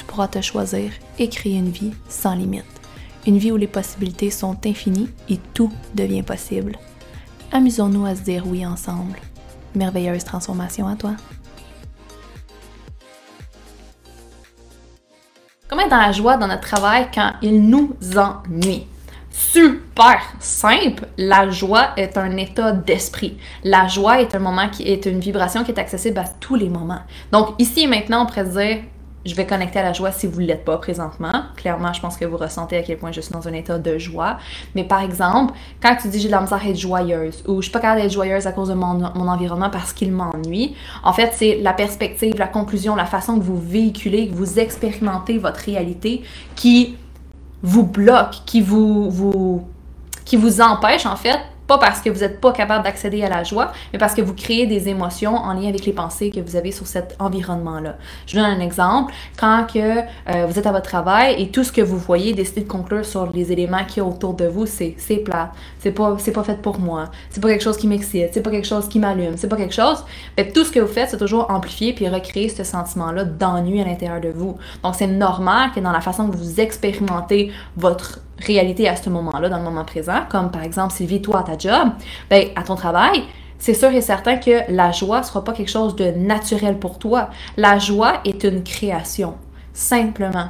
tu pourras te choisir et créer une vie sans limite. Une vie où les possibilités sont infinies et tout devient possible. Amusons-nous à se dire oui ensemble. Merveilleuse transformation à toi. Comment être dans la joie dans notre travail quand il nous ennuie? super simple, la joie est un état d'esprit. La joie est un moment qui est une vibration qui est accessible à tous les moments. Donc ici et maintenant, on pourrait se dire je vais connecter à la joie si vous ne l'êtes pas présentement. Clairement, je pense que vous ressentez à quel point je suis dans un état de joie. Mais par exemple, quand tu dis j'ai de la misère à être joyeuse ou je suis pas capable d'être joyeuse à cause de mon, mon environnement parce qu'il m'ennuie, en fait, c'est la perspective, la conclusion, la façon que vous véhiculez, que vous expérimentez votre réalité qui vous bloque, qui vous, vous, qui vous empêche en fait pas parce que vous n'êtes pas capable d'accéder à la joie, mais parce que vous créez des émotions en lien avec les pensées que vous avez sur cet environnement-là. Je donne un exemple. Quand que, euh, vous êtes à votre travail et tout ce que vous voyez décidez de conclure sur les éléments qui autour de vous, c'est c'est plat, c'est pas, c'est pas fait pour moi, c'est pas quelque chose qui m'excite, c'est pas quelque chose qui m'allume, c'est pas quelque chose. Mais tout ce que vous faites, c'est toujours amplifier puis recréer ce sentiment-là d'ennui à l'intérieur de vous. Donc c'est normal que dans la façon que vous expérimentez votre réalité à ce moment-là, dans le moment présent, comme par exemple Sylvie, toi à ta job, ben, à ton travail, c'est sûr et certain que la joie ne sera pas quelque chose de naturel pour toi. La joie est une création, simplement.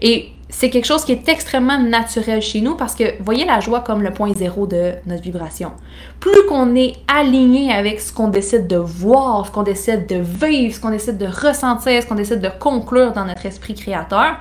Et c'est quelque chose qui est extrêmement naturel chez nous parce que voyez la joie comme le point zéro de notre vibration. Plus qu'on est aligné avec ce qu'on décide de voir, ce qu'on décide de vivre, ce qu'on décide de ressentir, ce qu'on décide de conclure dans notre esprit créateur,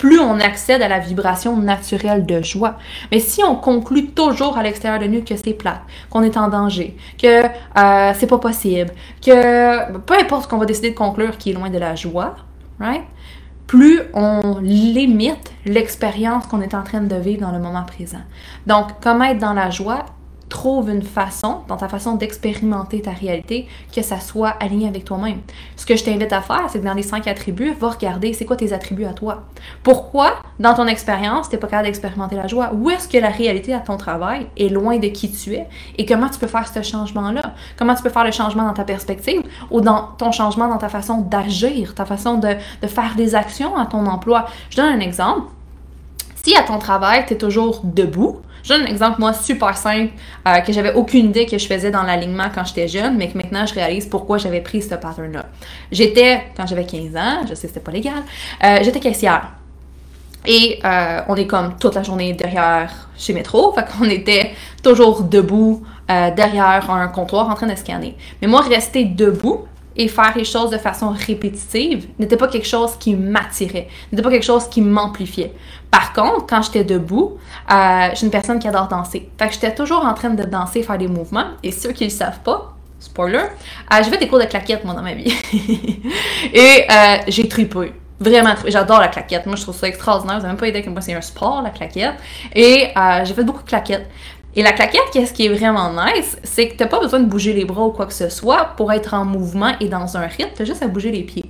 plus on accède à la vibration naturelle de joie. Mais si on conclut toujours à l'extérieur de nous que c'est plat, qu'on est en danger, que euh, c'est pas possible, que peu importe ce qu'on va décider de conclure qui est loin de la joie, right? plus on limite l'expérience qu'on est en train de vivre dans le moment présent. Donc, comment être dans la joie? Trouve une façon, dans ta façon d'expérimenter ta réalité, que ça soit aligné avec toi-même. Ce que je t'invite à faire, c'est que dans les cinq attributs, va regarder c'est quoi tes attributs à toi. Pourquoi, dans ton expérience, tu n'es pas capable d'expérimenter la joie? Où est-ce que la réalité à ton travail est loin de qui tu es? Et comment tu peux faire ce changement-là? Comment tu peux faire le changement dans ta perspective ou dans ton changement dans ta façon d'agir, ta façon de, de faire des actions à ton emploi? Je donne un exemple. Si à ton travail, tu es toujours debout, je donne un exemple, moi, super simple, euh, que j'avais aucune idée que je faisais dans l'alignement quand j'étais jeune, mais que maintenant je réalise pourquoi j'avais pris ce pattern-là. J'étais, quand j'avais 15 ans, je sais que c'était pas légal, euh, j'étais caissière. Et euh, on est comme toute la journée derrière chez Métro, fait qu'on était toujours debout derrière un comptoir en train de scanner. Mais moi, rester debout, et faire les choses de façon répétitive n'était pas quelque chose qui m'attirait, n'était pas quelque chose qui m'amplifiait. Par contre, quand j'étais debout, euh, je suis une personne qui adore danser. Fait que j'étais toujours en train de danser, faire des mouvements. Et ceux qui ne le savent pas, spoiler, euh, j'ai fait des cours de claquettes, moi, dans ma vie. et euh, j'ai tripé. Vraiment, j'adore la claquette. Moi, je trouve ça extraordinaire. Vous n'avez même pas idée que moi, c'est un sport, la claquette. Et euh, j'ai fait beaucoup de claquettes. Et la claquette, qu'est-ce qui est vraiment nice, c'est que t'as pas besoin de bouger les bras ou quoi que ce soit pour être en mouvement et dans un rythme, t'as juste à bouger les pieds.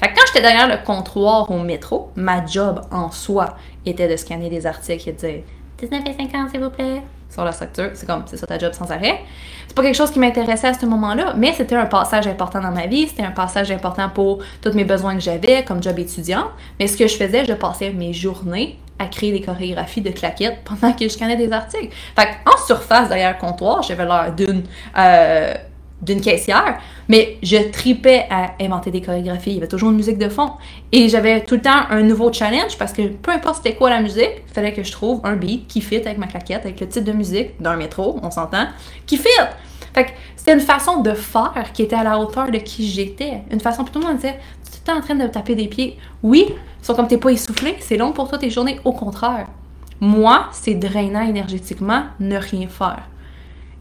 Fait que quand j'étais derrière le comptoir au métro, ma job en soi était de scanner des articles et de dire 19,50 s'il vous plaît sur la structure. C'est comme, c'est ça ta job sans arrêt. C'est pas quelque chose qui m'intéressait à ce moment-là, mais c'était un passage important dans ma vie. C'était un passage important pour tous mes besoins que j'avais comme job étudiant. Mais ce que je faisais, je passais mes journées à créer des chorégraphies de claquettes pendant que je scannais des articles. Fait en surface, derrière le comptoir, j'avais l'air d'une euh, d'une caissière, mais je tripais à inventer des chorégraphies. Il y avait toujours une musique de fond. Et j'avais tout le temps un nouveau challenge parce que peu importe c'était quoi la musique, il fallait que je trouve un beat qui fit avec ma claquette, avec le type de musique d'un métro, on s'entend, qui fit. Fait que c'était une façon de faire qui était à la hauteur de qui j'étais. Une façon, plutôt tout le monde disait, tu es en train de taper des pieds. Oui, sauf comme t'es pas essoufflé, c'est long pour toi tes journées. Au contraire. Moi, c'est drainant énergétiquement ne rien faire.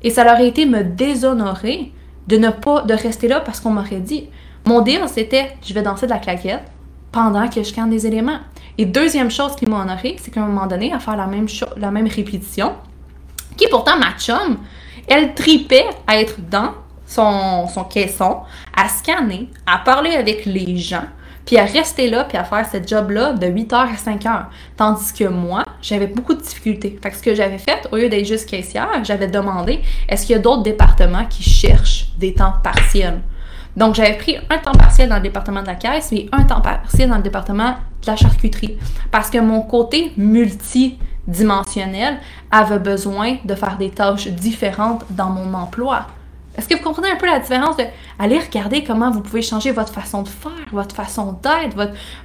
Et ça leur a été me déshonorer de ne pas de rester là parce qu'on m'aurait dit. Mon deal, c'était je vais danser de la claquette pendant que je scanne des éléments. Et deuxième chose qui m'a honorée, c'est qu'à un moment donné, à faire la même, la même répétition, qui pourtant ma chum, elle tripait à être dans son, son caisson, à scanner, à parler avec les gens, puis à rester là, puis à faire ce job-là de 8h à 5h. Tandis que moi, j'avais beaucoup de difficultés. Fait que ce que j'avais fait, au lieu d'être juste caissière, j'avais demandé est-ce qu'il y a d'autres départements qui cherchent des temps partiels? Donc, j'avais pris un temps partiel dans le département de la caisse, mais un temps partiel dans le département de la charcuterie. Parce que mon côté multidimensionnel avait besoin de faire des tâches différentes dans mon emploi. Est-ce que vous comprenez un peu la différence de aller regarder comment vous pouvez changer votre façon de faire, votre façon d'être,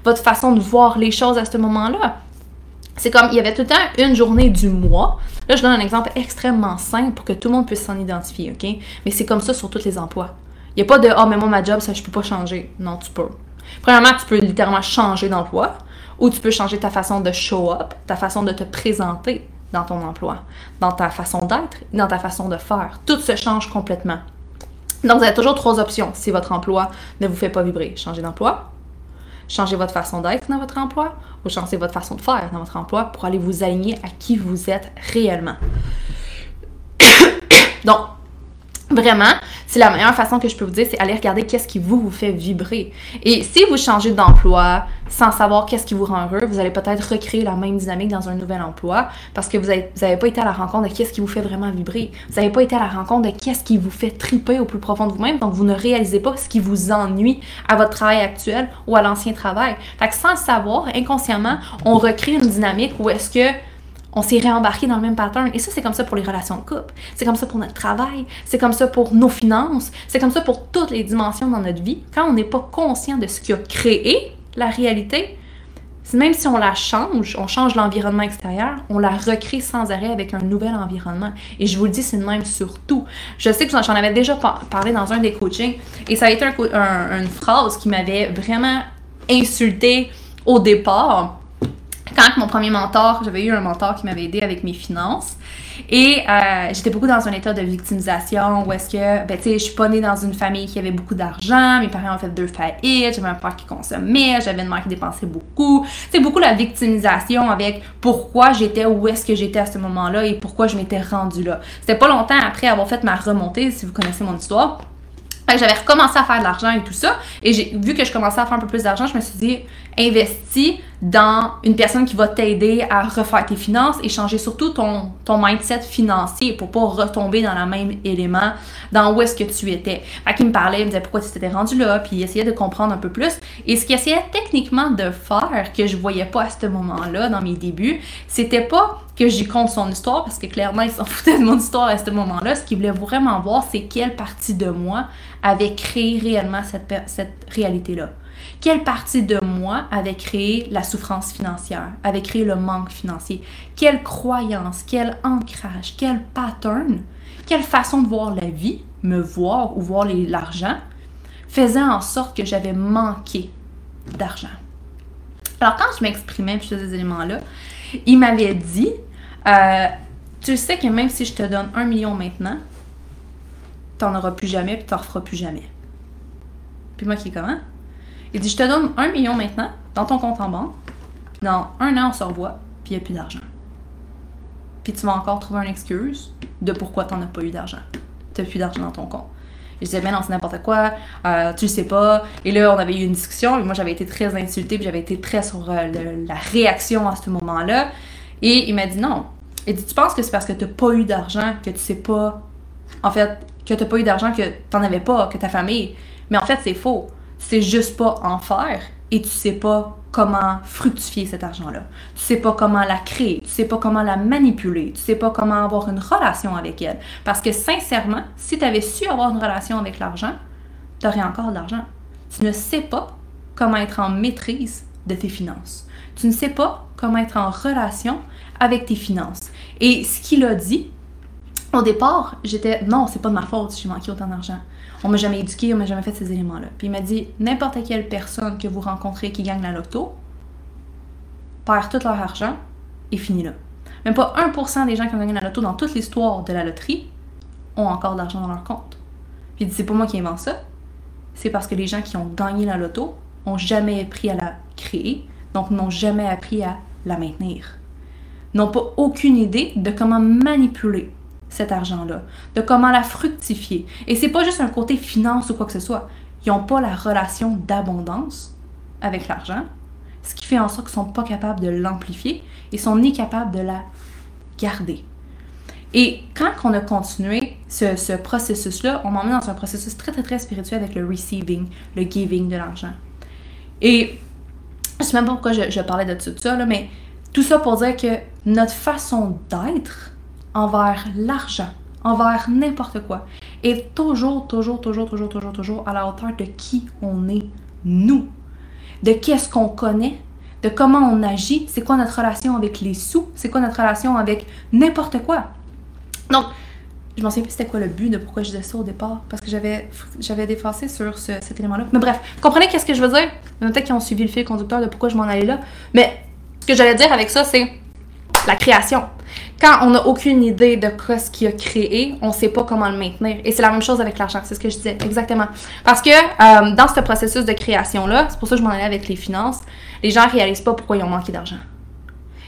votre, façon de voir les choses à ce moment-là? C'est comme, il y avait tout le temps une journée du mois. Là, je donne un exemple extrêmement simple pour que tout le monde puisse s'en identifier, OK? Mais c'est comme ça sur tous les emplois. Il n'y a pas de, oh, mais moi, ma job, ça, je peux pas changer. Non, tu peux. Premièrement, tu peux littéralement changer d'emploi ou tu peux changer ta façon de show up, ta façon de te présenter dans ton emploi, dans ta façon d'être, dans ta façon de faire. Tout se change complètement. Donc, vous avez toujours trois options si votre emploi ne vous fait pas vibrer. Changer d'emploi, changer votre façon d'être dans votre emploi ou changer votre façon de faire dans votre emploi pour aller vous aligner à qui vous êtes réellement. Donc, Vraiment, c'est la meilleure façon que je peux vous dire, c'est aller regarder qu'est-ce qui vous, vous fait vibrer. Et si vous changez d'emploi sans savoir qu'est-ce qui vous rend heureux, vous allez peut-être recréer la même dynamique dans un nouvel emploi parce que vous n'avez pas été à la rencontre de qu'est-ce qui vous fait vraiment vibrer. Vous n'avez pas été à la rencontre de qu'est-ce qui vous fait triper au plus profond de vous-même, donc vous ne réalisez pas ce qui vous ennuie à votre travail actuel ou à l'ancien travail. Fait que sans le savoir, inconsciemment, on recrée une dynamique où est-ce que on s'est réembarqué dans le même pattern. Et ça, c'est comme ça pour les relations de couple. C'est comme ça pour notre travail. C'est comme ça pour nos finances. C'est comme ça pour toutes les dimensions dans notre vie. Quand on n'est pas conscient de ce qui a créé la réalité, même si on la change, on change l'environnement extérieur, on la recrée sans arrêt avec un nouvel environnement. Et je vous le dis, c'est le même sur tout. Je sais que j'en avais déjà parlé dans un des coachings et ça a été une phrase qui m'avait vraiment insulté au départ quand mon premier mentor, j'avais eu un mentor qui m'avait aidé avec mes finances. Et euh, j'étais beaucoup dans un état de victimisation où est-ce que, ben tu sais, je suis pas née dans une famille qui avait beaucoup d'argent, mes parents ont fait deux faillites, j'avais un père qui consommait, j'avais une mère qui dépensait beaucoup. C'est beaucoup la victimisation avec pourquoi j'étais où est-ce que j'étais à ce moment-là et pourquoi je m'étais rendue là. C'était pas longtemps après avoir fait ma remontée, si vous connaissez mon histoire, j'avais recommencé à faire de l'argent et tout ça. Et j'ai vu que je commençais à faire un peu plus d'argent, je me suis dit, investis dans une personne qui va t'aider à refaire tes finances et changer surtout ton, ton mindset financier pour pas retomber dans le même élément dans où est-ce que tu étais. Fait qu'il me parlait, il me disait pourquoi tu t'étais rendu là, puis il essayait de comprendre un peu plus. Et ce qu'il essayait techniquement de faire, que je voyais pas à ce moment-là, dans mes débuts, c'était pas que j'y compte son histoire, parce que clairement, il s'en foutait de mon histoire à ce moment-là. Ce qu'il voulait vraiment voir, c'est quelle partie de moi avait créé réellement cette, cette réalité-là. Quelle partie de moi avait créé la souffrance financière, avait créé le manque financier? Quelle croyance, quel ancrage, quel pattern, quelle façon de voir la vie, me voir ou voir l'argent, faisait en sorte que j'avais manqué d'argent? Alors quand je m'exprimais sur ces éléments-là, il m'avait dit, euh, tu sais que même si je te donne un million maintenant, t'en auras plus jamais, puis t'en referas plus jamais. Puis moi qui est comment? Il dit, je te donne un million maintenant dans ton compte en banque, dans un an, on se revoit, puis il n'y a plus d'argent. Puis tu vas encore trouver une excuse de pourquoi tu n'en as pas eu d'argent. Tu n'as plus d'argent dans ton compte. Je disais, mais non, c'est n'importe quoi, euh, tu le sais pas. Et là, on avait eu une discussion, et moi, j'avais été très insultée, puis j'avais été très sur euh, la réaction à ce moment-là. Et il m'a dit, non. Il dit, tu penses que c'est parce que tu n'as pas eu d'argent que tu sais pas? En fait, que tu n'as pas eu d'argent, que tu n'en avais pas, que ta famille. Mais en fait, c'est faux sais juste pas en faire et tu sais pas comment fructifier cet argent-là. Tu sais pas comment la créer, tu sais pas comment la manipuler, tu sais pas comment avoir une relation avec elle. Parce que sincèrement, si tu avais su avoir une relation avec l'argent, tu aurais encore de l'argent. Tu ne sais pas comment être en maîtrise de tes finances. Tu ne sais pas comment être en relation avec tes finances. Et ce qu'il a dit, au départ, j'étais non, c'est pas de ma faute si j'ai manqué autant d'argent. On m'a jamais éduqué, on m'a jamais fait ces éléments-là. Puis il m'a dit n'importe quelle personne que vous rencontrez qui gagne la loto perd tout leur argent et finit là. Même pas 1% des gens qui ont gagné la loto dans toute l'histoire de la loterie ont encore de l'argent dans leur compte. Puis il dit c'est pas moi qui invente ça. C'est parce que les gens qui ont gagné la loto ont jamais appris à la créer, donc n'ont jamais appris à la maintenir. N'ont pas aucune idée de comment manipuler cet argent-là, de comment la fructifier. Et c'est pas juste un côté finance ou quoi que ce soit. Ils n'ont pas la relation d'abondance avec l'argent, ce qui fait en sorte qu'ils sont pas capables de l'amplifier et sont ni capables de la garder. Et quand on a continué ce, processus-là, on m'emmène dans un processus très, très, très spirituel avec le receiving, le giving de l'argent. Et je sais même pas pourquoi je, parlais de tout ça, mais tout ça pour dire que notre façon d'être envers l'argent, envers n'importe quoi, est toujours, toujours, toujours, toujours, toujours, toujours à la hauteur de qui on est, nous. De qu'est-ce qu'on connaît, de comment on agit, c'est quoi notre relation avec les sous, c'est quoi notre relation avec n'importe quoi. Donc, je m'en souviens plus c'était quoi le but de pourquoi je disais ça au départ, parce que j'avais, j'avais défoncé sur cet élément-là. Mais bref, comprenez qu'est-ce que je veux dire? Peut-être qu'ils ont suivi le fil conducteur de pourquoi je m'en allais là. Mais ce que j'allais dire avec ça, c'est la création. Quand on n'a aucune idée de quoi ce qu'il a créé, on ne sait pas comment le maintenir. Et c'est la même chose avec l'argent, c'est ce que je disais, exactement. Parce que euh, dans ce processus de création-là, c'est pour ça que je m'en allais avec les finances, les gens ne réalisent pas pourquoi ils ont manqué d'argent.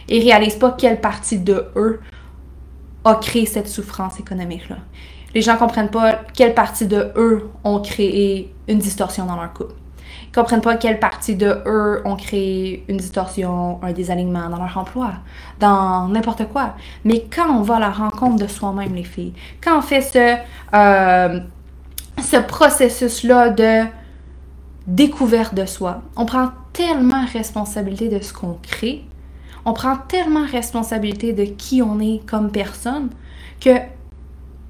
Ils ne réalisent pas quelle partie de eux a créé cette souffrance économique-là. Les gens comprennent pas quelle partie de eux ont créé une distorsion dans leur couple. Ils comprennent pas quelle partie de eux ont créé une distorsion, un désalignement dans leur emploi, dans n'importe quoi. Mais quand on va à la rencontre de soi-même, les filles, quand on fait ce, euh, ce processus-là de découverte de soi, on prend tellement responsabilité de ce qu'on crée on prend tellement responsabilité de qui on est comme personne que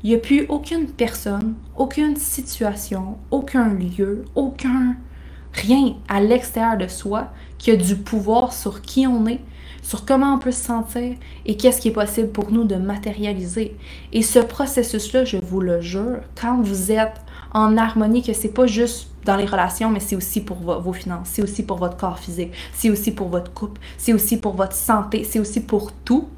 il n'y a plus aucune personne, aucune situation, aucun lieu, aucun rien à l'extérieur de soi qui a du pouvoir sur qui on est, sur comment on peut se sentir et qu'est-ce qui est possible pour nous de matérialiser. Et ce processus-là, je vous le jure, quand vous êtes en harmonie, que c'est pas juste dans les relations, mais c'est aussi pour vos finances, c'est aussi pour votre corps physique, c'est aussi pour votre couple, c'est aussi pour votre santé, c'est aussi pour tout.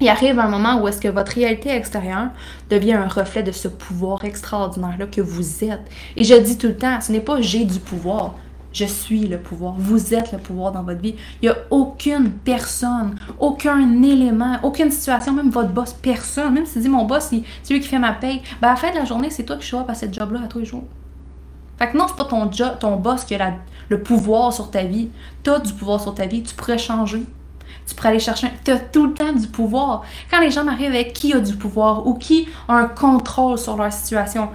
Il arrive un moment où est-ce que votre réalité extérieure devient un reflet de ce pouvoir extraordinaire-là que vous êtes. Et je dis tout le temps, ce n'est pas j'ai du pouvoir, je suis le pouvoir. Vous êtes le pouvoir dans votre vie. Il n'y a aucune personne, aucun élément, aucune situation, même votre boss, personne. Même si tu dis mon boss, c'est lui qui fait ma paye, ben à la fin de la journée, c'est toi qui choisis à ce job-là à tous les jours. Fait que non, c'est pas ton, job, ton boss qui a le pouvoir sur ta vie. Tu as du pouvoir sur ta vie, tu pourrais changer. Tu pourrais aller chercher. Tu as tout le temps du pouvoir. Quand les gens m'arrivent avec qui a du pouvoir ou qui a un contrôle sur leur situation,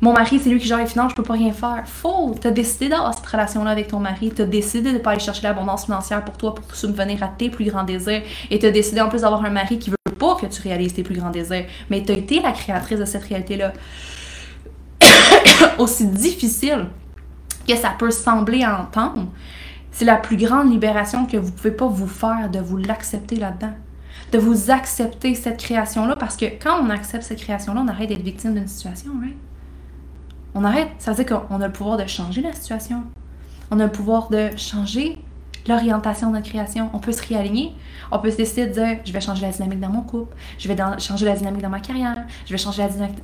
mon mari, c'est lui qui gère les finances, je peux pas rien faire. Faux! Tu as décidé d'avoir cette relation-là avec ton mari. Tu as décidé de pas aller chercher l'abondance financière pour toi, pour subvenir à tes plus grands désirs. Et tu as décidé en plus d'avoir un mari qui veut pas que tu réalises tes plus grands désirs. Mais tu as été la créatrice de cette réalité-là. Aussi difficile que ça peut sembler entendre, c'est la plus grande libération que vous pouvez pas vous faire de vous l'accepter là-dedans. De vous accepter cette création-là, parce que quand on accepte cette création-là, on arrête d'être victime d'une situation, right? On arrête. Ça veut dire qu'on a le pouvoir de changer la situation. On a le pouvoir de changer l'orientation de notre création. On peut se réaligner. On peut se décider de dire je vais changer la dynamique dans mon couple, je vais changer la dynamique dans ma carrière, je vais changer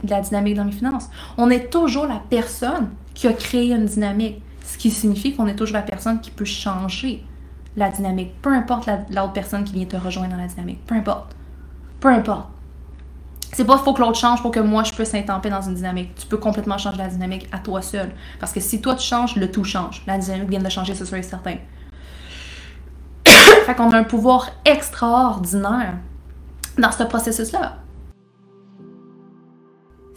la, dynamique dans mes finances. On est toujours la personne qui a créé une dynamique, qui signifie qu'on est toujours la personne qui peut changer la dynamique, peu importe l'autre personne qui vient te rejoindre dans la dynamique, peu importe. Peu importe. C'est pas faut que l'autre change pour que moi je puisse s'intemper dans une dynamique. Tu peux complètement changer la dynamique à toi seul. Parce que si toi tu changes, le tout change. La dynamique vient de changer, c'est sûr et certain. fait qu'on a un pouvoir extraordinaire dans ce processus-là.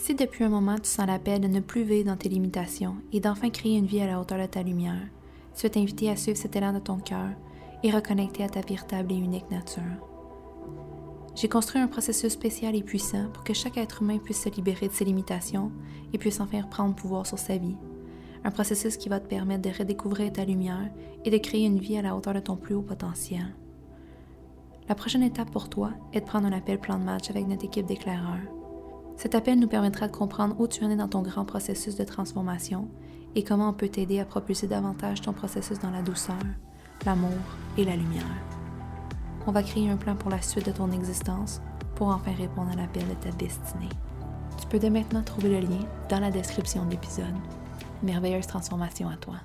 Si depuis un moment tu sens l'appel de ne plus vivre dans tes limitations et d'enfin créer une vie à la hauteur de ta lumière, tu es t'inviter à suivre cet élan de ton cœur et reconnecter à ta véritable et unique nature. J'ai construit un processus spécial et puissant pour que chaque être humain puisse se libérer de ses limitations et puisse enfin prendre pouvoir sur sa vie. Un processus qui va te permettre de redécouvrir ta lumière et de créer une vie à la hauteur de ton plus haut potentiel. La prochaine étape pour toi est de prendre un appel plan de match avec notre équipe d'éclaireurs. Cet appel nous permettra de comprendre où tu en es dans ton grand processus de transformation et comment on peut t'aider à propulser davantage ton processus dans la douceur, l'amour et la lumière on va créer un plan pour la suite de ton existence pour enfin répondre à l'appel de ta destinée. Tu peux dès maintenant trouver le lien dans la description de l'épisode. Merveilleuse transformation à toi.